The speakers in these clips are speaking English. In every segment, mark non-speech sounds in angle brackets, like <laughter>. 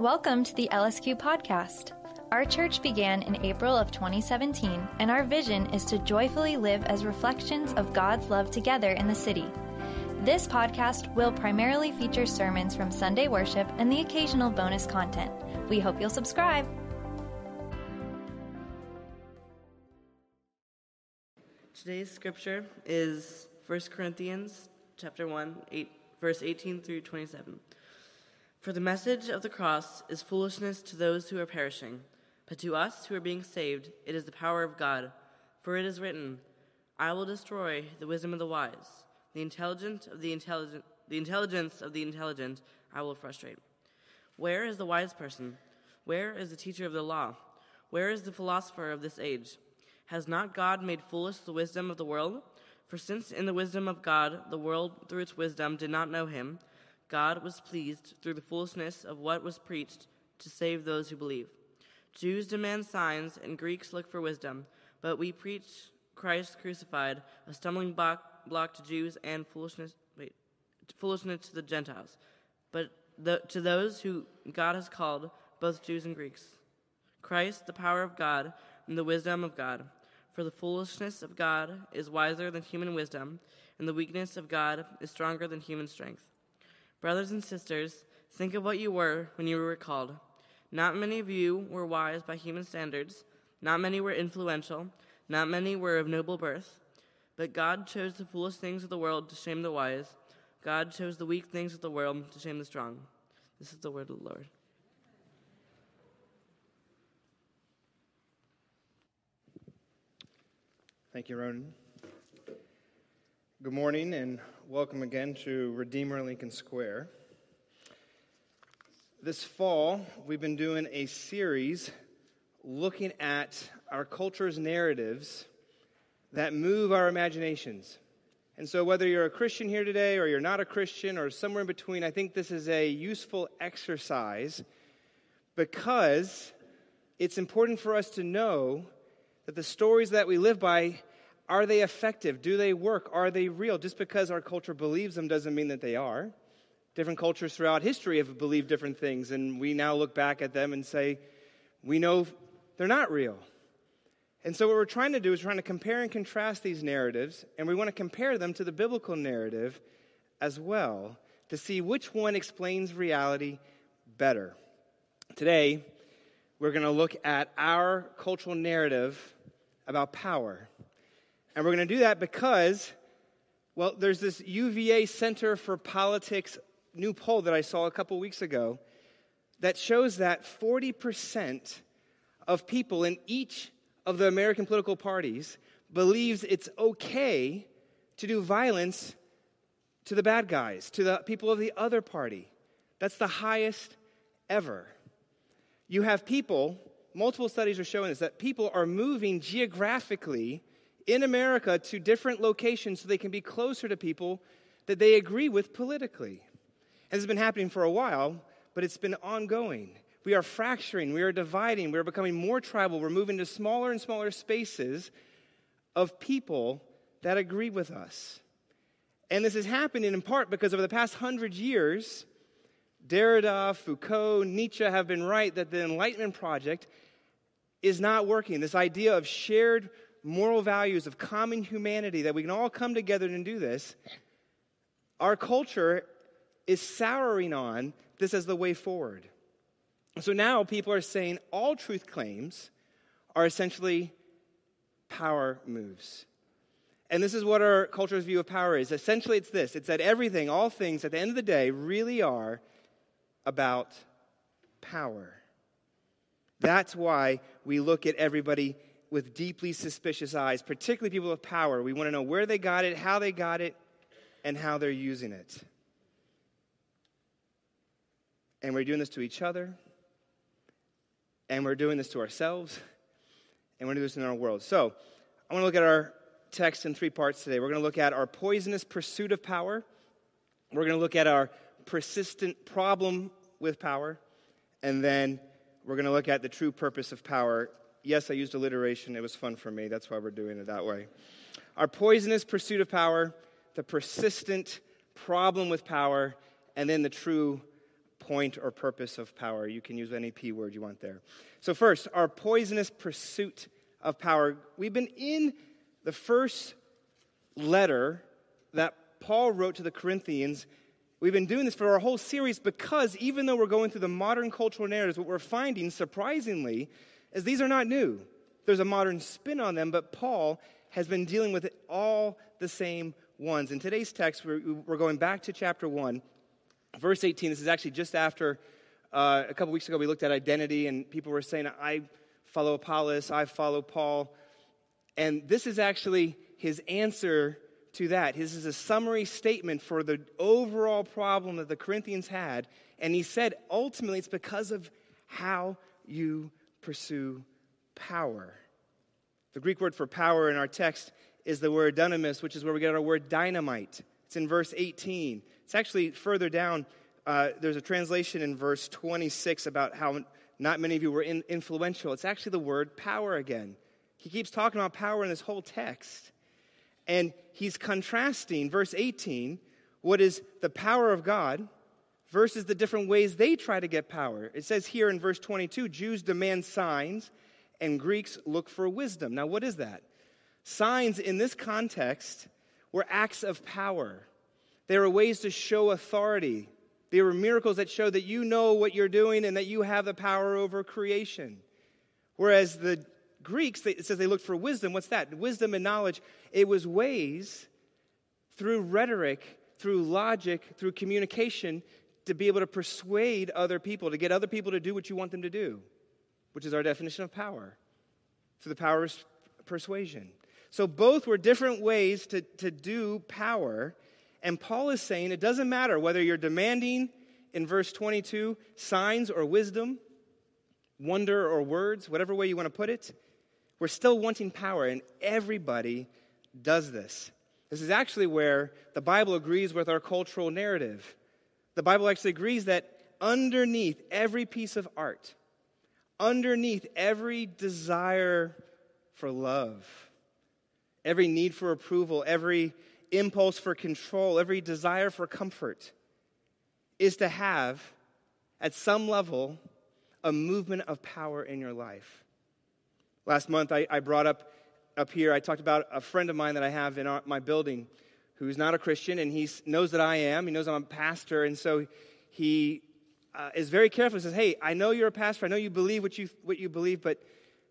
Welcome to the LSQ podcast. Our church began in April of 2017, and our vision is to joyfully live as reflections of God's love together in the city. This podcast will primarily feature sermons from Sunday worship and the occasional bonus content. We hope you'll subscribe. Today's scripture is 1 Corinthians chapter 1, 8, verse 18 through 27. For the message of the cross is foolishness to those who are perishing, but to us who are being saved, it is the power of God. For it is written, I will destroy the wisdom of the wise, the intelligent of the intelligent, the intelligence of the intelligent I will frustrate. Where is the wise person? Where is the teacher of the law? Where is the philosopher of this age? Has not God made foolish the wisdom of the world? For since in the wisdom of God the world through its wisdom did not know him, God was pleased through the foolishness of what was preached to save those who believe. Jews demand signs and Greeks look for wisdom, but we preach Christ crucified, a stumbling block, to Jews and foolishness, wait, foolishness to the Gentiles. But the, to those who God has called, both Jews and Greeks, Christ, the power of God and the wisdom of God. For the foolishness of God is wiser than human wisdom, and the weakness of God is stronger than human strength. Brothers and sisters, think of what you were when you were called. Not many of you were wise by human standards, not many were influential, not many were of noble birth. But God chose the foolish things of the world to shame the wise. God chose the weak things of the world to shame the strong. This is the word of the Lord. Thank you, Ronan. Good morning and welcome again to Redeemer Lincoln Square. This fall, we've been doing a series looking at our culture's narratives that move our imaginations. And so, whether you're a Christian here today or you're not a Christian or somewhere in between, I think this is a useful exercise because it's important for us to know that the stories that we live by are they effective? Do they work? Are they real? Just because our culture believes them doesn't mean that they are. Different cultures throughout history have believed different things, and we now look back at them and say, we know they're not real. And so, what we're trying to do is trying to compare and contrast these narratives, and we want to compare them to the biblical narrative as well to see which one explains reality better. Today, we're going to look at our cultural narrative about power. And we're going to do that because, well, there's this UVA Center for Politics new poll that I saw a couple weeks ago that shows that 40% of people in each of the American political parties believes it's okay to do violence to the bad guys, to the people of the other party. That's the highest ever. You have people, multiple studies are showing this, that people are moving geographically in America to different locations so they can be closer to people that they agree with politically. And this has been happening for a while, but it's been ongoing. We are fracturing, we are dividing, we are becoming more tribal, we're moving to smaller and smaller spaces of people that agree with us. And this is happening in part because over the past hundred years, Derrida, Foucault, Nietzsche have been right that the Enlightenment project is not working. This idea of shared moral values of common humanity, that we can all come together and do this, our culture is souring on this as the way forward. So now people are saying all truth claims are essentially power moves. And this is what our culture's view of power is. Essentially, it's this it's that everything, all things, at the end of the day, really are about power. That's why we look at everybody with deeply suspicious eyes, particularly people with power. We want to know where they got it, how they got it, and how they're using it. And we're doing this to each other, and we're doing this to ourselves, and we're doing this in our world. So, I want to look at our text in three parts today. We're going to look at our poisonous pursuit of power, we're going to look at our persistent problem with power, and then we're going to look at the true purpose of power yes, I used alliteration. It was fun for me. That's why we're doing it that way. Our poisonous pursuit of power, the persistent problem with power, and then the true point or purpose of power. You can use any P word you want there. So, first, our poisonous pursuit of power. We've been in the first letter that Paul wrote to the Corinthians. We've been doing this for our whole series because even though we're going through the modern cultural narratives, what we're finding, surprisingly, is these are not new. There's a modern spin on them, but Paul has been dealing with all the same ones. In today's text, we're, we're going back to chapter 1, verse 18. This is actually just after uh, a couple weeks ago we looked at identity, and people were saying, I follow Apollos, I follow Paul. And this is actually his answer to that. This is a summary statement for the overall problem that the Corinthians had. And he said, ultimately, it's because of how you pursue power. The Greek word for power in our text is the word dunamis, which is where we get our word dynamite. It's in verse 18. It's actually further down. Uh, there's a translation in verse 26 about how not many of you were in, influential. It's actually the word power again. He keeps talking about power in this whole text. And he's contrasting, verse 18, what is the power of God versus the different ways they try to get power. It says here in verse 22 Jews demand signs, and Greeks look for wisdom. Now, what is that? Signs in this context were acts of power, they were ways to show authority, they were miracles that show that you know what you're doing and that you have the power over creation. Whereas the Greeks, it says they looked for wisdom. What's that? Wisdom and knowledge. It was ways through rhetoric, through logic, through communication to be able to persuade other people, to get other people to do what you want them to do, which is our definition of power. So the power of persuasion. So both were different ways to, to do power. And Paul is saying it doesn't matter whether you're demanding in verse 22 signs or wisdom, wonder or words, whatever way you want to put it, we're still wanting power, and everybody does this. This is actually where the Bible agrees with our cultural narrative. The Bible actually agrees that underneath every piece of art, underneath every desire for love, every need for approval, every impulse for control, every desire for comfort is to have, at some level, a movement of power in your life. Last month, I, I brought up up here, I talked about a friend of mine that I have in our, my building who's not a Christian, and he knows that I am. He knows I'm a pastor, and so he uh, is very careful. He says, Hey, I know you're a pastor. I know you believe what you, what you believe, but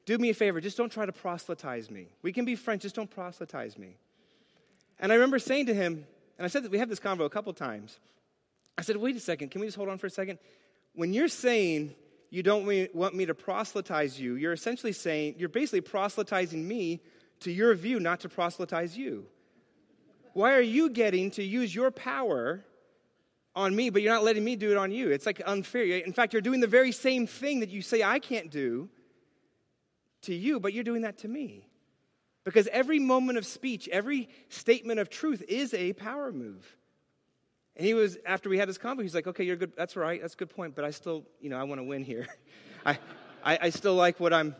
do me a favor. Just don't try to proselytize me. We can be friends, just don't proselytize me. And I remember saying to him, and I said that we had this convo a couple times. I said, wait a second, can we just hold on for a second? When you're saying you don't want me to proselytize you, you're essentially saying, you're basically proselytizing me to your view, not to proselytize you. Why are you getting to use your power on me, but you're not letting me do it on you? It's like unfair. In fact, you're doing the very same thing that you say I can't do to you, but you're doing that to me. Because every moment of speech, every statement of truth is a power move. And he was, after we had this convo, he's like, okay, you're good. That's right. That's a good point. But I still, you know, I want to win here. <laughs> I, I, I, still like what I'm,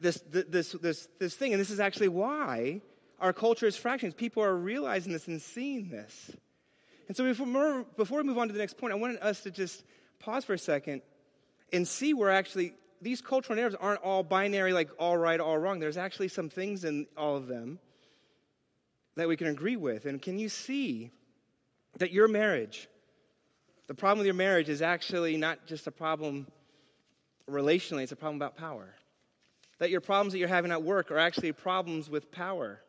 this, this, this, this thing. And this is actually why our culture is fractions. People are realizing this and seeing this. And so before, before we move on to the next point, I wanted us to just pause for a second and see where actually these cultural narratives aren't all binary, like all right, all wrong. There's actually some things in all of them that we can agree with. And can you see that your marriage, the problem with your marriage is actually not just a problem relationally, it's a problem about power. That your problems that you're having at work are actually problems with power.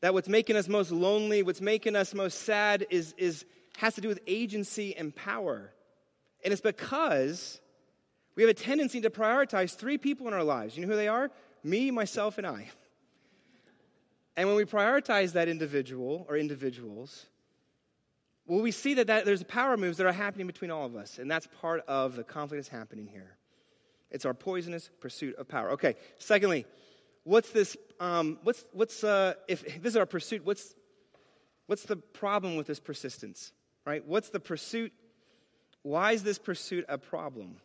That what's making us most lonely, what's making us most sad is, is has to do with agency and power. And it's because we have a tendency to prioritize three people in our lives. You know who they are? Me, myself, and I. And when we prioritize that individual or individuals, well, we see that, that there's power moves that are happening between all of us. And that's part of the conflict that's happening here. It's our poisonous pursuit of power. Okay, secondly, what's this, um, what's, what's, uh, if this is our pursuit, what's, what's the problem with this persistence, right? What's the pursuit? Why is this pursuit a problem?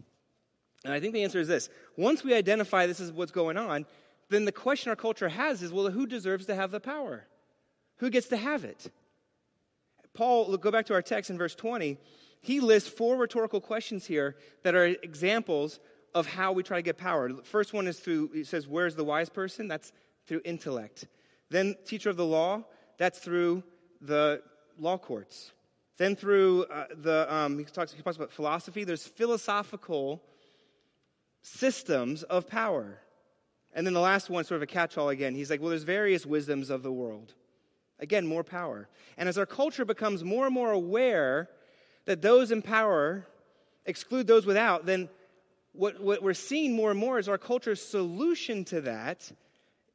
And I think the answer is this once we identify this is what's going on, then the question our culture has is well, who deserves to have the power? Who gets to have it? Paul, go back to our text in verse 20. he lists four rhetorical questions here that are examples of how we try to get power. First one is through, it says, Where's the wise person? That's through intellect. Then, teacher of the law, that's through the law courts. Then, through uh, the, um, he, talks, he talks about philosophy, there's philosophical systems of power. And then the last one, sort of a catch all again, he's like, Well, there's various wisdoms of the world. Again, more power. And as our culture becomes more and more aware that those in power exclude those without, then what, what we're seeing more and more is our culture's solution to that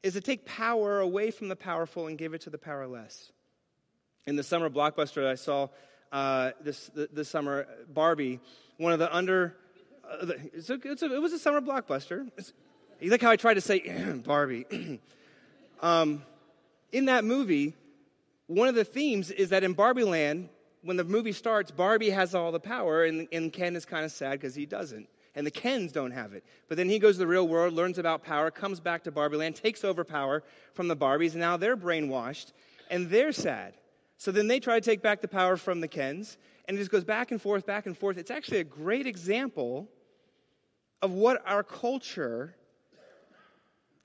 is to take power away from the powerful and give it to the powerless. In the summer blockbuster I saw uh, this, this summer, Barbie, one of the under. Uh, it's a, it's a, it was a summer blockbuster. It's, you like how I tried to say <clears throat> Barbie? <clears throat> um, in that movie, one of the themes is that in Barbie Land, when the movie starts, Barbie has all the power, and, and Ken is kind of sad because he doesn't. And the Kens don't have it. But then he goes to the real world, learns about power, comes back to Barbie Land, takes over power from the Barbies, and now they're brainwashed, and they're sad. So then they try to take back the power from the Kens, and it just goes back and forth, back and forth. It's actually a great example of what our culture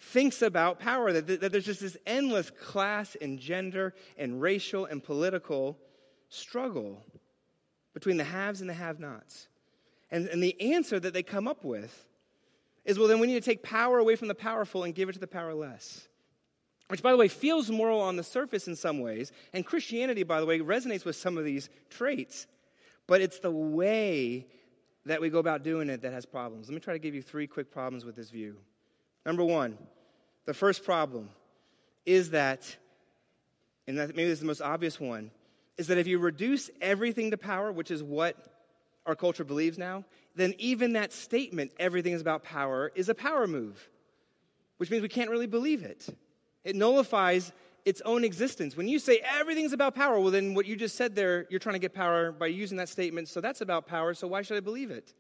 thinks about power, that, that there's just this endless class and gender and racial and political struggle between the haves and the have nots. And, and the answer that they come up with is well, then we need to take power away from the powerful and give it to the powerless. Which, by the way, feels moral on the surface in some ways. And Christianity, by the way, resonates with some of these traits. But it's the way that we go about doing it that has problems. Let me try to give you three quick problems with this view. Number one, the first problem is that, and that maybe this is the most obvious one, is that if you reduce everything to power, which is what our culture believes now, then even that statement, everything is about power, is a power move, which means we can't really believe it. It nullifies its own existence. When you say everything's about power, well, then what you just said there, you're trying to get power by using that statement, so that's about power, so why should I believe it?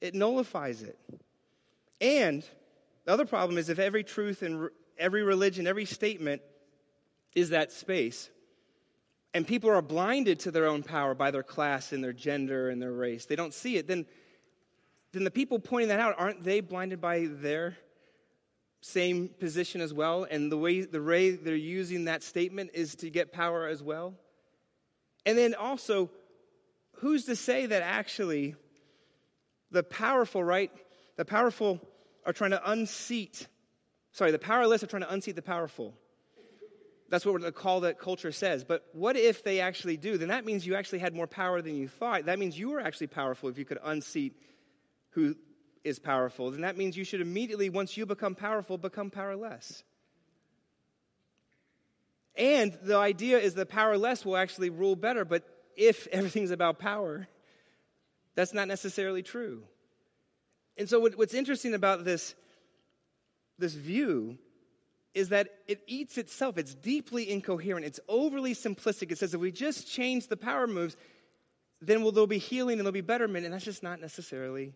It nullifies it. And the other problem is if every truth and every religion, every statement is that space, and people are blinded to their own power by their class and their gender and their race, they don't see it, then, then the people pointing that out, aren't they blinded by their same position as well? And the way, the way they're using that statement is to get power as well? And then also, who's to say that actually the powerful, right? The powerful are trying to unseat, sorry, the powerless are trying to unseat the powerful. That's what the call that culture says. But what if they actually do? Then that means you actually had more power than you thought. That means you were actually powerful if you could unseat who is powerful. Then that means you should immediately, once you become powerful, become powerless. And the idea is the powerless will actually rule better. But if <laughs> everything's about power, that's not necessarily true. And so, what, what's interesting about this, this view is that it eats itself. It's deeply incoherent. It's overly simplistic. It says if we just change the power moves, then will there'll be healing and there'll be betterment. And that's just not necessarily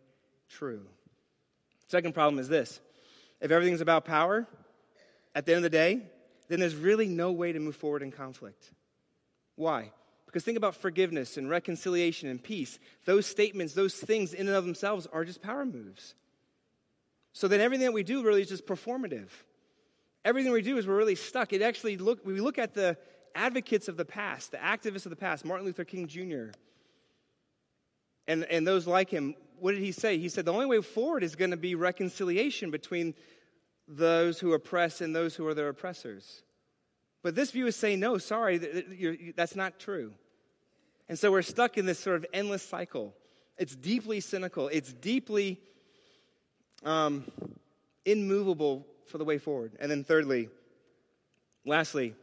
true. Second problem is this if everything's about power, at the end of the day, then there's really no way to move forward in conflict. Why? Because think about forgiveness and reconciliation and peace. Those statements, those things in and of themselves are just power moves. So then everything that we do really is just performative. Everything we do is we're really stuck. It actually look we look at the advocates of the past, the activists of the past, Martin Luther King Jr. And, and those like him, what did he say? He said the only way forward is going to be reconciliation between those who oppress and those who are their oppressors. But this view is saying, no, sorry, that's not true. And so we're stuck in this sort of endless cycle. It's deeply cynical, it's deeply um, immovable for the way forward. And then, thirdly, lastly,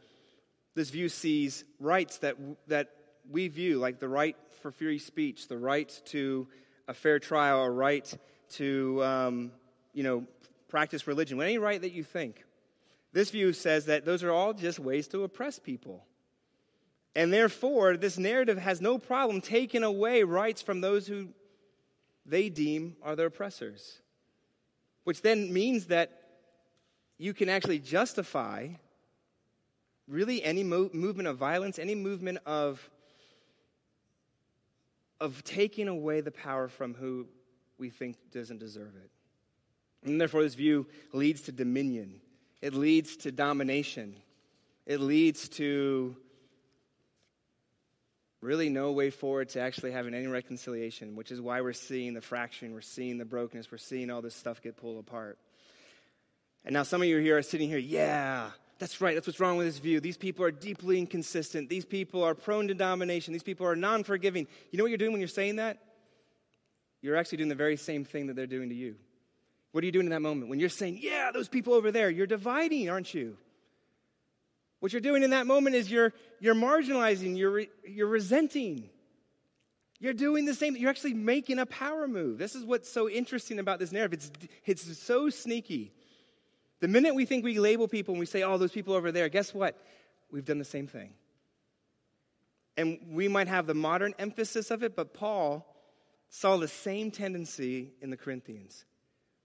this view sees rights that, that we view, like the right for free speech, the right to a fair trial, a right to, um, you know, practice religion, any right that you think. This view says that those are all just ways to oppress people. And therefore, this narrative has no problem taking away rights from those who they deem are their oppressors. Which then means that you can actually justify really any mo- movement of violence, any movement of of taking away the power from who we think doesn't deserve it. And therefore, this view leads to dominion, it leads to domination, it leads to really no way forward to actually having any reconciliation, which is why we're seeing the fracturing, we're seeing the brokenness, we're seeing all this stuff get pulled apart. And now some of you here are sitting here, yeah, that's right, that's what's wrong with this view. These people are deeply inconsistent. These people are prone to domination. These people are non forgiving. You know what you're doing when you're saying that? You're actually doing the very same thing that they're doing to you. What are you doing in that moment? When you're saying, yeah, those people over there, you're dividing, aren't you? What you're doing in that moment is you're, you're marginalizing, you're, you're resenting. You're doing the same, you're actually making a power move. This is what's so interesting about this narrative. It's, it's so sneaky. The minute we think we label people and we say, oh, those people over there, guess what? We've done the same thing. And we might have the modern emphasis of it, but Paul saw the same tendency in the Corinthians.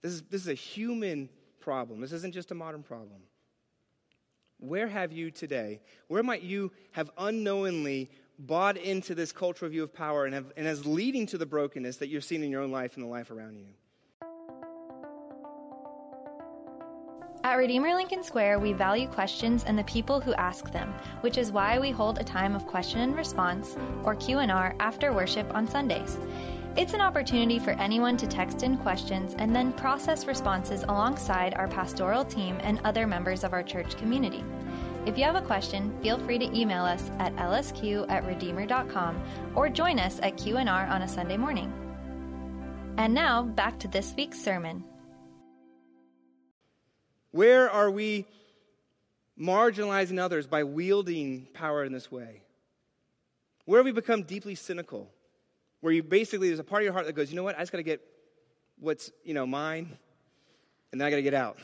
This is, this is a human problem. This isn't just a modern problem. Where have you today, where might you have unknowingly bought into this cultural view of power and, have, and as leading to the brokenness that you're seeing in your own life and the life around you? At Redeemer Lincoln Square, we value questions and the people who ask them, which is why we hold a time of question and response, or Q&R, after worship on Sundays. It's an opportunity for anyone to text in questions and then process responses alongside our pastoral team and other members of our church community. If you have a question, feel free to email us at lsq at redeemer.com or join us at Q&R on a Sunday morning. And now, back to this week's sermon. Where are we marginalizing others by wielding power in this way? Where have we become deeply cynical? where you basically, there's a part of your heart that goes, you know what, I just got to get what's, you know, mine, and then I got to get out.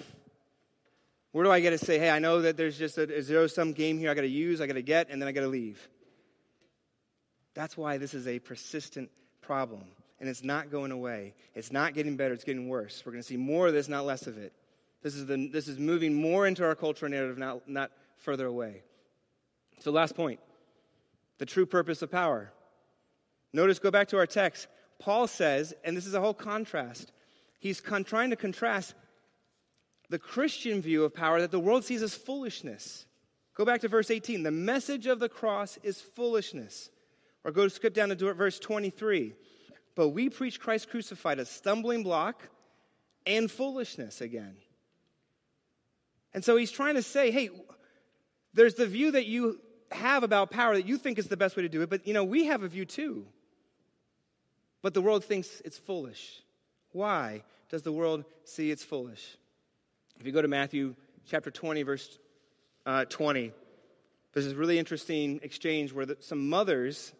Where do I get to say, hey, I know that there's just a, zero sum game here I got to use, I got to get, and then I got to leave? That's why this is a persistent problem. And it's not going away. It's not getting better, it's getting worse. We're going to see more of this, not less of it. This is, the, this is moving more into our cultural narrative, not, not further away. So, last point the true purpose of power. Notice, go back to our text. Paul says, and this is a whole contrast, he's con- trying to contrast the Christian view of power that the world sees as foolishness. Go back to verse 18. The message of the cross is foolishness. Or go to skip down to verse 23. But we preach Christ crucified, a stumbling block and foolishness again. And so he's trying to say, hey, there's the view that you have about power that you think is the best way to do it, but you know, we have a view too. But the world thinks it's foolish. Why does the world see it's foolish? If you go to Matthew chapter 20, verse uh, 20, there's this really interesting exchange where the, some mothers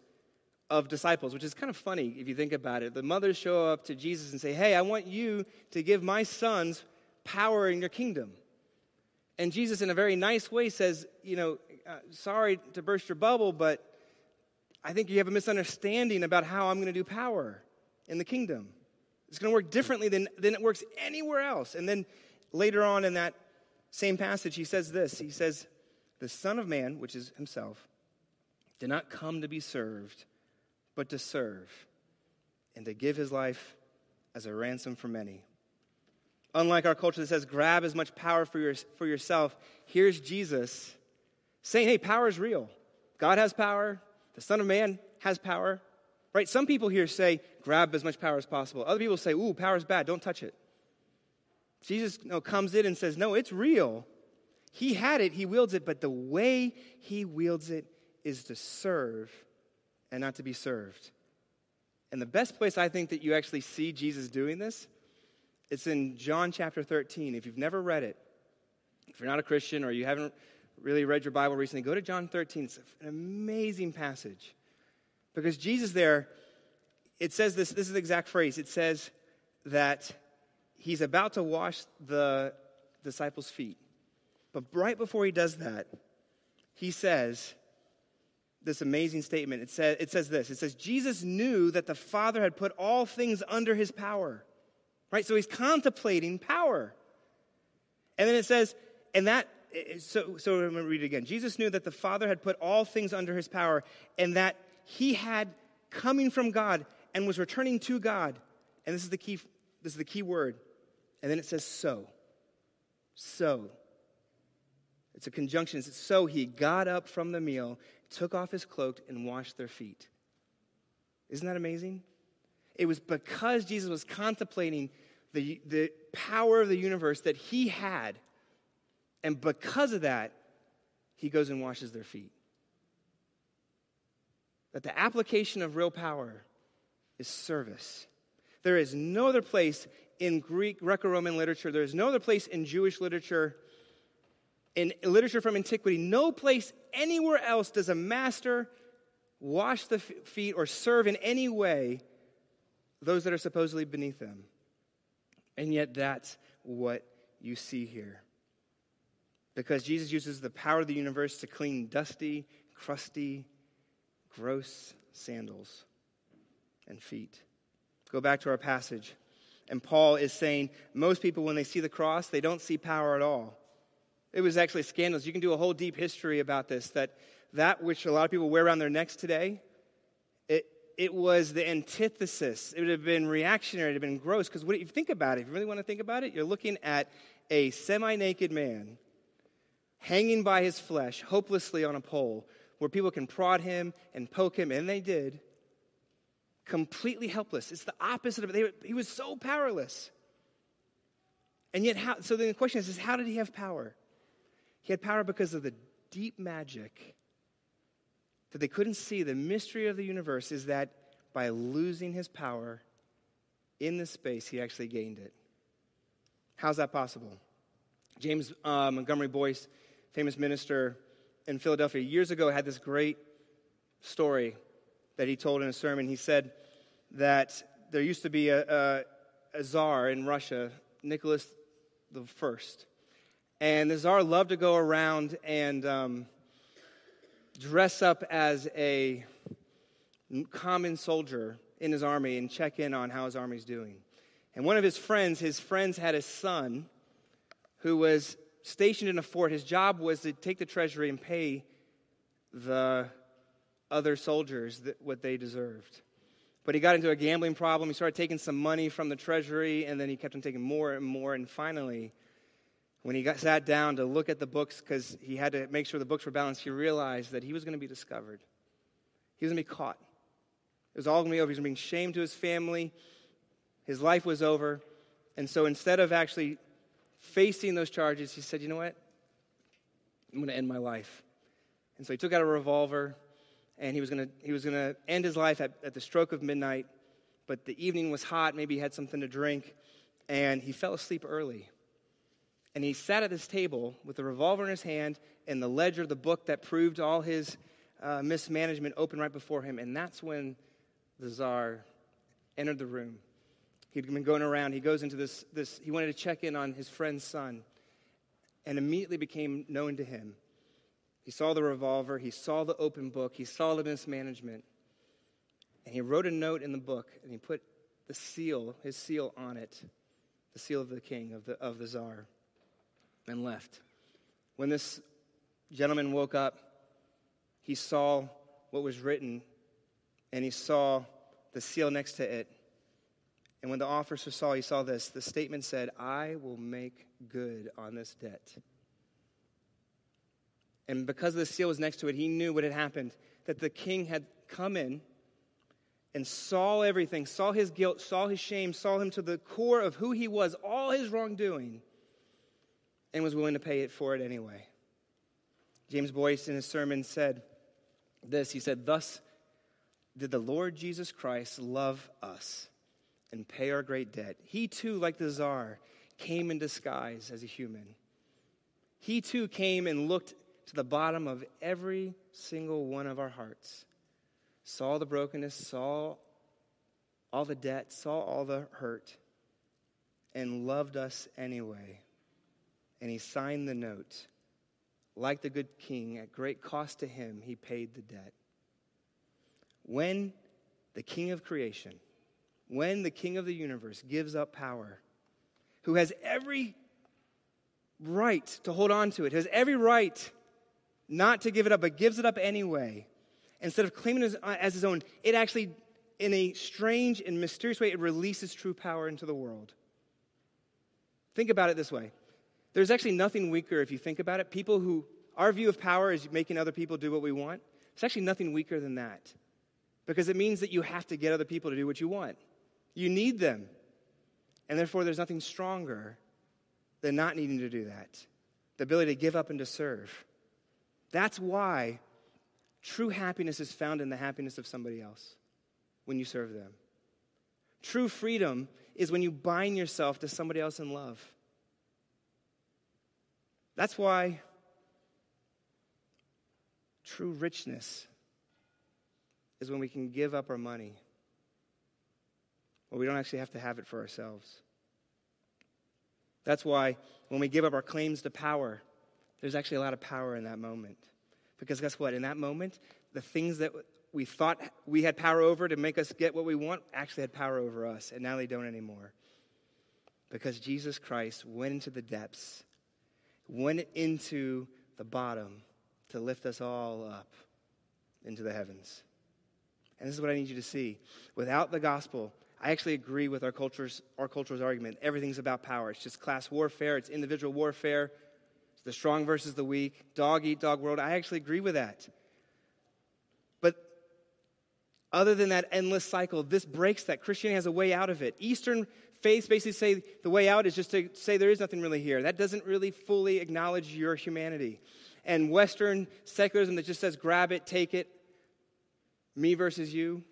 of disciples, which is kind of funny if you think about it. The mothers show up to Jesus and say, Hey, I want you to give my sons power in your kingdom. And Jesus, in a very nice way, says, You know, uh, sorry to burst your bubble, but I think you have a misunderstanding about how I'm going to do power in the kingdom. It's going to work differently than, than it works anywhere else. And then later on in that same passage, he says this He says, The Son of Man, which is himself, did not come to be served, but to serve, and to give his life as a ransom for many. Unlike our culture that says, grab as much power for, your, for yourself, here's Jesus saying, hey, power is real. God has power, the Son of Man has power, right? Some people here say, grab as much power as possible. Other people say, ooh, power is bad, don't touch it. Jesus you know, comes in and says, no, it's real. He had it, he wields it, but the way he wields it is to serve and not to be served. And the best place I think that you actually see Jesus doing this, it's in John chapter 13. If you've never read it, if you're not a Christian or you haven't really read your Bible recently, go to John 13. It's an amazing passage. Because Jesus there, it says this, this is the exact phrase. It says that he's about to wash the disciples' feet. But right before he does that, he says this amazing statement. It says, it says this It says, Jesus knew that the Father had put all things under his power. Right? So he's contemplating power. And then it says, and that so, so I'm going to read it again. Jesus knew that the Father had put all things under his power and that he had coming from God and was returning to God. And this is the key, this is the key word. And then it says so. So. It's a conjunction. So he got up from the meal, took off his cloak, and washed their feet. Isn't that amazing? It was because Jesus was contemplating the, the power of the universe that he had. And because of that, he goes and washes their feet. That the application of real power is service. There is no other place in Greek, Greco Roman literature, there is no other place in Jewish literature, in literature from antiquity, no place anywhere else does a master wash the feet or serve in any way those that are supposedly beneath them. And yet, that's what you see here. Because Jesus uses the power of the universe to clean dusty, crusty, gross sandals and feet. Go back to our passage. And Paul is saying most people, when they see the cross, they don't see power at all. It was actually scandalous. You can do a whole deep history about this that that which a lot of people wear around their necks today, it, was the antithesis. It would have been reactionary, it would have been gross. Because if you think about it, if you really want to think about it, you're looking at a semi naked man hanging by his flesh, hopelessly on a pole, where people can prod him and poke him, and they did, completely helpless. It's the opposite of it. he was so powerless. And yet, how, so then the question is, is how did he have power? He had power because of the deep magic that they couldn't see, the mystery of the universe is that by losing his power in this space, he actually gained it. How's that possible? James uh, Montgomery Boice, famous minister in Philadelphia, years ago had this great story that he told in a sermon. He said that there used to be a, a, a czar in Russia, Nicholas the First, and the czar loved to go around and um, dress up as a common soldier in his army and check in on how his army's doing. And one of his friends, his friends had a son who was stationed in a fort. His job was to take the treasury and pay the other soldiers what they deserved. But he got into a gambling problem. He started taking some money from the treasury, and then he kept on taking more and more. And finally, when he got, sat down to look at the books, because he had to make sure the books were balanced, he realized that he was going to be discovered. He was going to be caught. It was all going to be over. He was going to bring shame to his family. His life was over. And so instead of actually facing those charges, he said, You know what? I'm going to end my life. And so he took out a revolver and he was going to, he was going to end his life at, at the stroke of midnight. But the evening was hot. Maybe he had something to drink. And he fell asleep early. And he sat at this table with the revolver in his hand and the ledger, the book that proved all his uh, mismanagement open right before him. And that's when the czar entered the room. He'd been going around. He goes into this, this he wanted to check in on his friend's son and immediately became known to him. He saw the revolver, he saw the open book, he saw the mismanagement. And he wrote a note in the book and he put the seal, his seal on it, the seal of the king, of the, of the czar and left. When this gentleman woke up, he saw what was written and he saw the seal next to it. And when the officer saw, he saw this. The statement said, I will make good on this debt. And because the seal was next to it, he knew what had happened that the king had come in and saw everything, saw his guilt, saw his shame, saw him to the core of who he was, all his wrongdoing and was willing to pay it for it anyway. James Boice in his sermon said this He said, Thus did the Lord Jesus Christ love us and pay our great debt. He too, like the czar, came in disguise as a human. He too came and looked to the bottom of every single one of our hearts, saw the brokenness, saw all the debt, saw all the hurt, and loved us anyway and he signed the note. Like the good king, at great cost to him, he paid the debt. When the king of creation, when the king of the universe gives up power, who has every right to hold on to it, has every right not to give it up, but gives it up anyway, instead of claiming it as, uh, as his own, it actually, in a strange and mysterious way, it releases true power into the world. Think about it this way there's actually nothing weaker if you think about it. People who, our view of power is making other people do what we want. It's actually nothing weaker than that because it means that you have to get other people to do what you want. You need them. And therefore, there's nothing stronger than not needing to do that the ability to give up and to serve. That's why true happiness is found in the happiness of somebody else when you serve them. True freedom is when you bind yourself to somebody else in love. That's why true richness is when we can give up our money. Well, we don't actually have to have it for ourselves. That's why when we give up our claims to power, there's actually a lot of power in that moment. Because guess what? In that moment, the things that we thought we had power over to make us get what we want actually had power over us, and now they don't anymore. Because Jesus Christ went into the depths, went into the bottom to lift us all up into the heavens. And this is what I need you to see. Without the gospel, I actually agree with our culture's, our culture's argument. Everything's about power. It's just class warfare, it's individual warfare, it's the strong versus the weak, dog eat dog world. I actually agree with that. But other than that endless cycle, this breaks that. Christianity has a way out of it. Eastern faiths basically say the way out is just to say there is nothing really here. That doesn't really fully acknowledge your humanity. And Western secularism that just says grab it, take it, me versus you,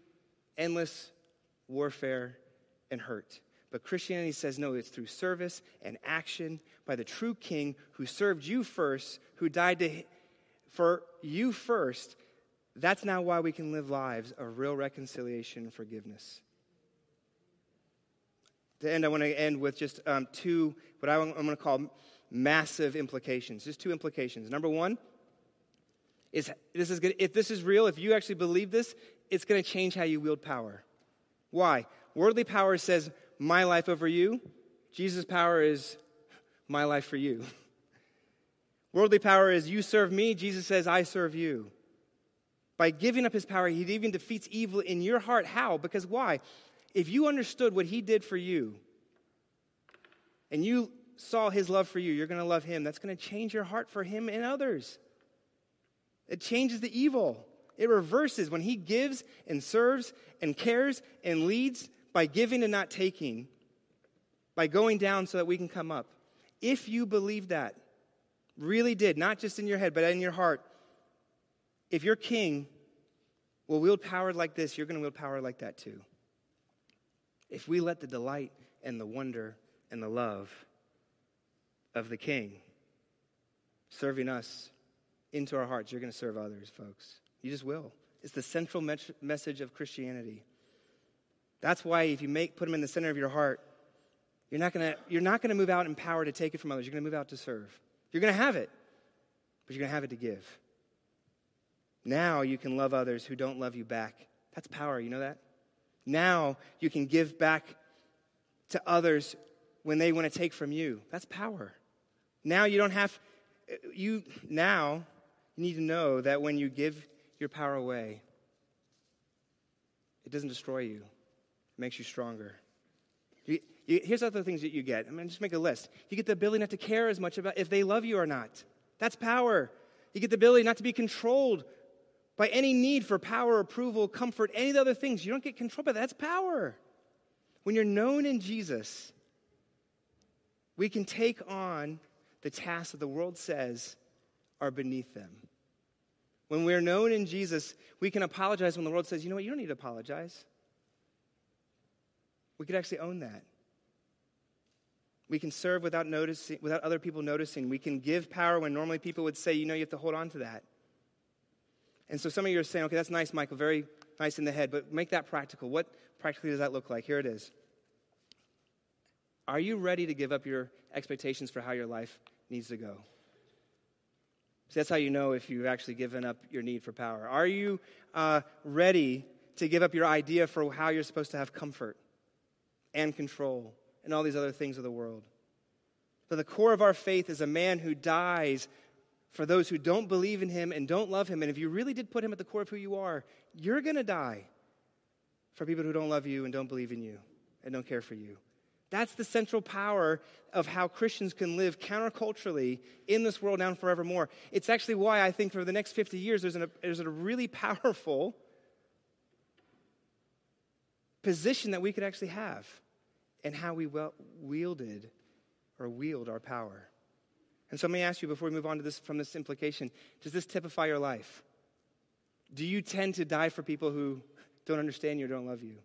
endless warfare, and hurt. But Christianity says no, it's through service and action by the true king who served you first, who died to, for you first. That's now why we can live lives of real reconciliation and forgiveness. To end, I want to end with just um, two, what I'm going to call massive implications. Just two implications. Number one is this is good. If this is real, if you actually believe this, it's going to change how you wield power. Why? Worldly power says, my life over you. Jesus' power is my life for you. <laughs> Worldly power is, you serve me. Jesus says, I serve you. By giving up his power, he even defeats evil in your heart. How? Because why? If you understood what he did for you and you saw his love for you, you're going to love him. That's going to change your heart for him and others. It changes the evil. It reverses when he gives and serves and cares and leads by giving and not taking, by going down so that we can come up. If you believe that, really did, not just in your head, but in your heart, if your king will wield power like this, you're going to wield power like that too. If we let the delight and the wonder and the love of the king serving us into our hearts, you're going to serve others, folks. You just will. It's the central me- message of Christianity. That's why if you make, put them in the center of your heart, you're not going to you're not going to move out in power to take it from others. You're going to move out to serve. You're going to have it, but you're going to have it to give. Now you can love others who don't love you back. That's power, you know that? Now you can give back to others when they want to take from you. That's power. Now you don't have you now you need to know that when you give your power away, it doesn't destroy you, it makes you stronger. You, you, here's other things that you get. I'm going just make a list. You get the ability not to care as much about if they love you or not. That's power. You get the ability not to be controlled by any need for power, approval, comfort, any of the other things. You don't get controlled by that. That's power. When you're known in Jesus, we can take on the tasks that the world says are beneath them. When we're known in Jesus, we can apologize when the world says, you know what, you don't need to apologize. We could actually own that. We can serve without noticing, without other people noticing. We can give power when normally people would say, you know, you have to hold on to that. And so some of you are saying, okay, that's nice, Michael, very nice in the head, but make that practical. What practically does that look like? Here it is. Are you ready to give up your expectations for how your life needs to go? So that's how you know if you've actually given up your need for power. Are you uh, ready to give up your idea for how you're supposed to have comfort and control and all these other things of the world? But the core of our faith is a man who dies for those who don't believe in him and don't love him. And if you really did put him at the core of who you are, you're going to die for people who don't love you and don't believe in you and don't care for you. That's the central power of how Christians can live counterculturally in this world now and forevermore. It's actually why I think for the next 50 years there's, an, there's a really powerful position that we could actually have and how we wielded or wield our power. And so let me ask you before we move on to this from this implication, does this typify your life? Do you tend to die for people who don't understand you or don't love you?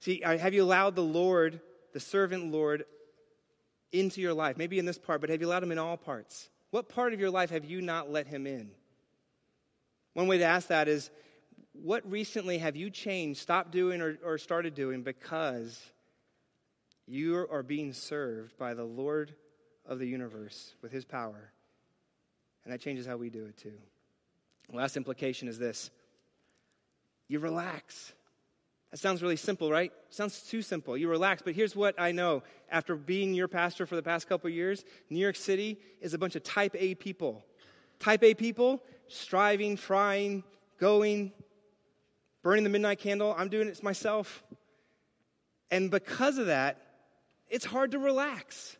See, have you allowed the Lord, the servant Lord, into your life? Maybe in this part, but have you allowed him in all parts? What part of your life have you not let him in? One way to ask that is what recently have you changed, stopped doing, or, or started doing because you are being served by the Lord of the universe with his power? And that changes how we do it too. last implication is this you relax. That sounds really simple, right? Sounds too simple. You relax, but here's what I know. After being your pastor for the past couple years, New York City is a bunch of type A people. Type A people striving, trying, going, burning the midnight candle. I'm doing it myself. And because of that, it's hard to relax.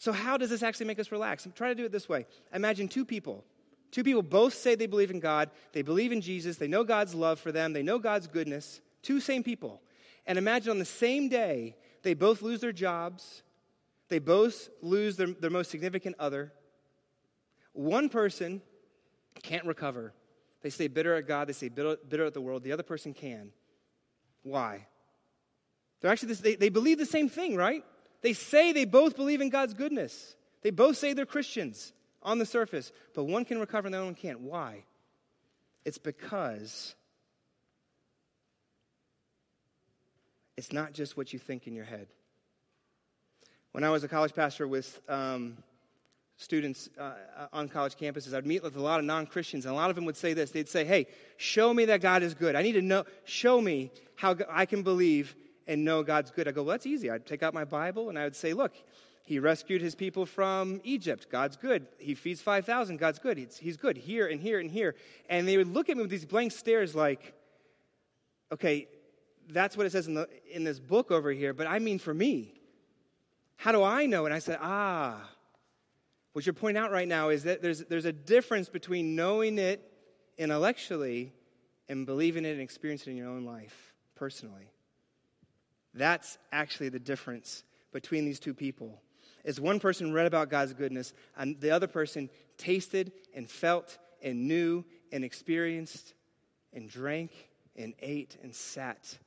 So, how does this actually make us relax? Try to do it this way. Imagine two people Two people both say they believe in God, they believe in Jesus, they know God's love for them, they know God's goodness. Two same people. And imagine on the same day, they both lose their jobs, they both lose their, their most significant other. One person can't recover. They stay bitter at God, they stay bitter, bitter at the world. The other person can. Why? They're actually this, they, they believe the same thing, right? They say they both believe in God's goodness. They both say they're Christians on the surface, but one can recover and the other one can't. Why? It's because it's not just what you think in your head. When I was a college pastor with um, students uh, on college campuses, I'd meet with a lot of non Christians, and a lot of them would say this. They'd say, Hey, show me that God is good. I need to know, show me how I can believe and know God's good. I go, Well, that's easy. I'd take out my Bible and I would say, Look, he rescued his people from Egypt. God's good. He feeds 5,000. God's good. He's, he's good here and here and here. And they would look at me with these blank stares like, okay, that's what it says in, the, in this book over here, but I mean for me. How do I know? And I said, ah, what you're pointing out right now is that there's, there's a difference between knowing it intellectually and believing it and experiencing it in your own life personally. That's actually the difference between these two people is one person read about God's goodness, and the other person tasted and felt and knew and experienced and drank and ate and sat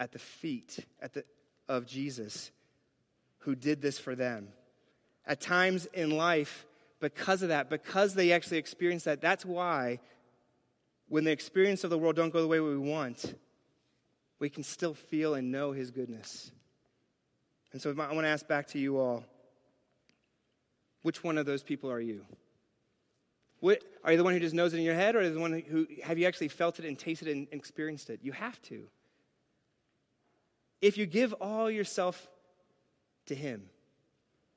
at the feet at the, of Jesus who did this for them. At times in life, because of that, because they actually experienced that, that's why when the experience of the world don't go the way we want, we can still feel and know his goodness. And so I want to ask back to you all which one of those people are you? What, are you the one who just knows it in your head, or is the one who have you actually felt it and tasted it and experienced it? You have to. If you give all yourself to Him,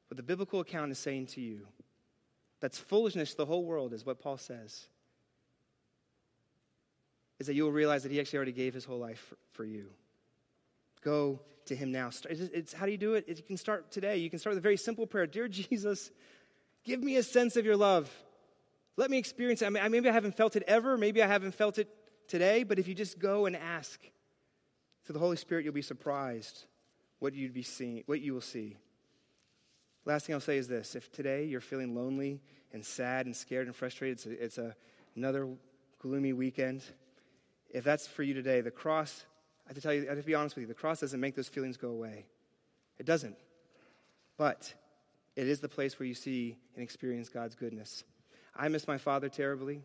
what the biblical account is saying to you, that's foolishness to the whole world, is what Paul says, is that you will realize that He actually already gave His whole life for, for you. Go to Him now. It's, it's, how do you do it? You can start today. You can start with a very simple prayer Dear <laughs> Jesus, give me a sense of your love. Let me experience it. I mean, maybe I haven't felt it ever. Maybe I haven't felt it today. But if you just go and ask to the Holy Spirit, you'll be surprised what you'd be seeing, what you will see. Last thing I'll say is this: If today you're feeling lonely and sad and scared and frustrated, it's, a, it's a, another gloomy weekend. If that's for you today, the cross I have to tell you, I have to be honest with you, the cross doesn't make those feelings go away. It doesn't. But it is the place where you see and experience God's goodness. I miss my father terribly.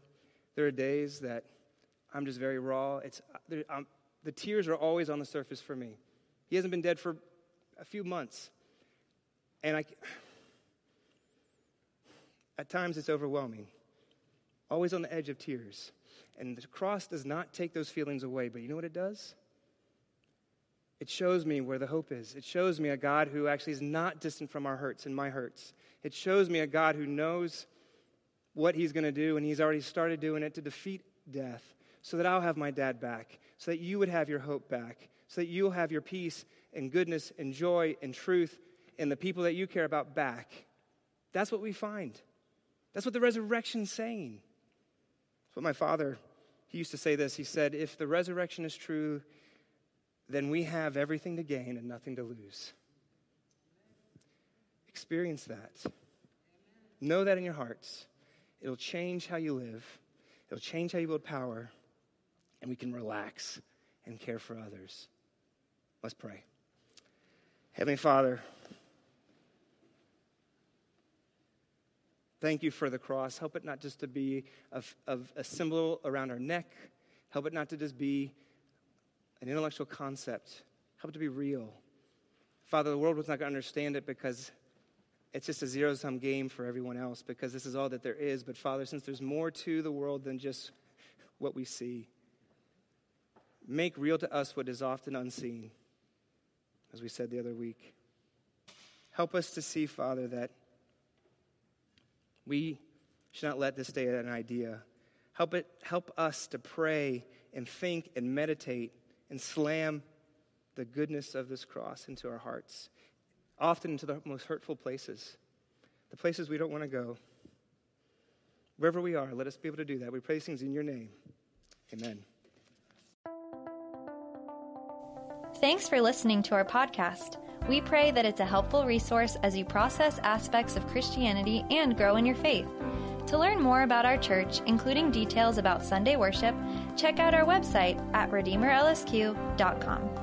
There are days that I'm just very raw. It's, um, the tears are always on the surface for me. He hasn't been dead for a few months. And I, at times it's overwhelming. Always on the edge of tears. And the cross does not take those feelings away, but you know what it does? It shows me where the hope is. It shows me a God who actually is not distant from our hurts and my hurts. It shows me a God who knows what he's going to do, and he's already started doing it to defeat death so that I'll have my dad back, so that you would have your hope back, so that you'll have your peace and goodness and joy and truth and the people that you care about back. That's what we find. That's what the resurrection's saying. What my father, he used to say this. He said, If the resurrection is true, then we have everything to gain and nothing to lose. Experience that. Know that in your hearts. It'll change how you live, it'll change how you build power, and we can relax and care for others. Let's pray. Heavenly Father, thank you for the cross. Help it not just to be of, of a symbol around our neck, help it not to just be an intellectual concept, help it to be real. Father, the world was not going to understand it because it's just a zero sum game for everyone else because this is all that there is. But Father, since there's more to the world than just what we see, make real to us what is often unseen, as we said the other week. Help us to see, Father, that we should not let this stay an idea. Help, it, help us to pray and think and meditate and slam the goodness of this cross into our hearts often into the most hurtful places, the places we don't want to go. Wherever we are, let us be able to do that. We pray things in your name. Amen. Thanks for listening to our podcast. We pray that it's a helpful resource as you process aspects of Christianity and grow in your faith. To learn more about our church, including details about Sunday worship, check out our website at redeemerlsq.com.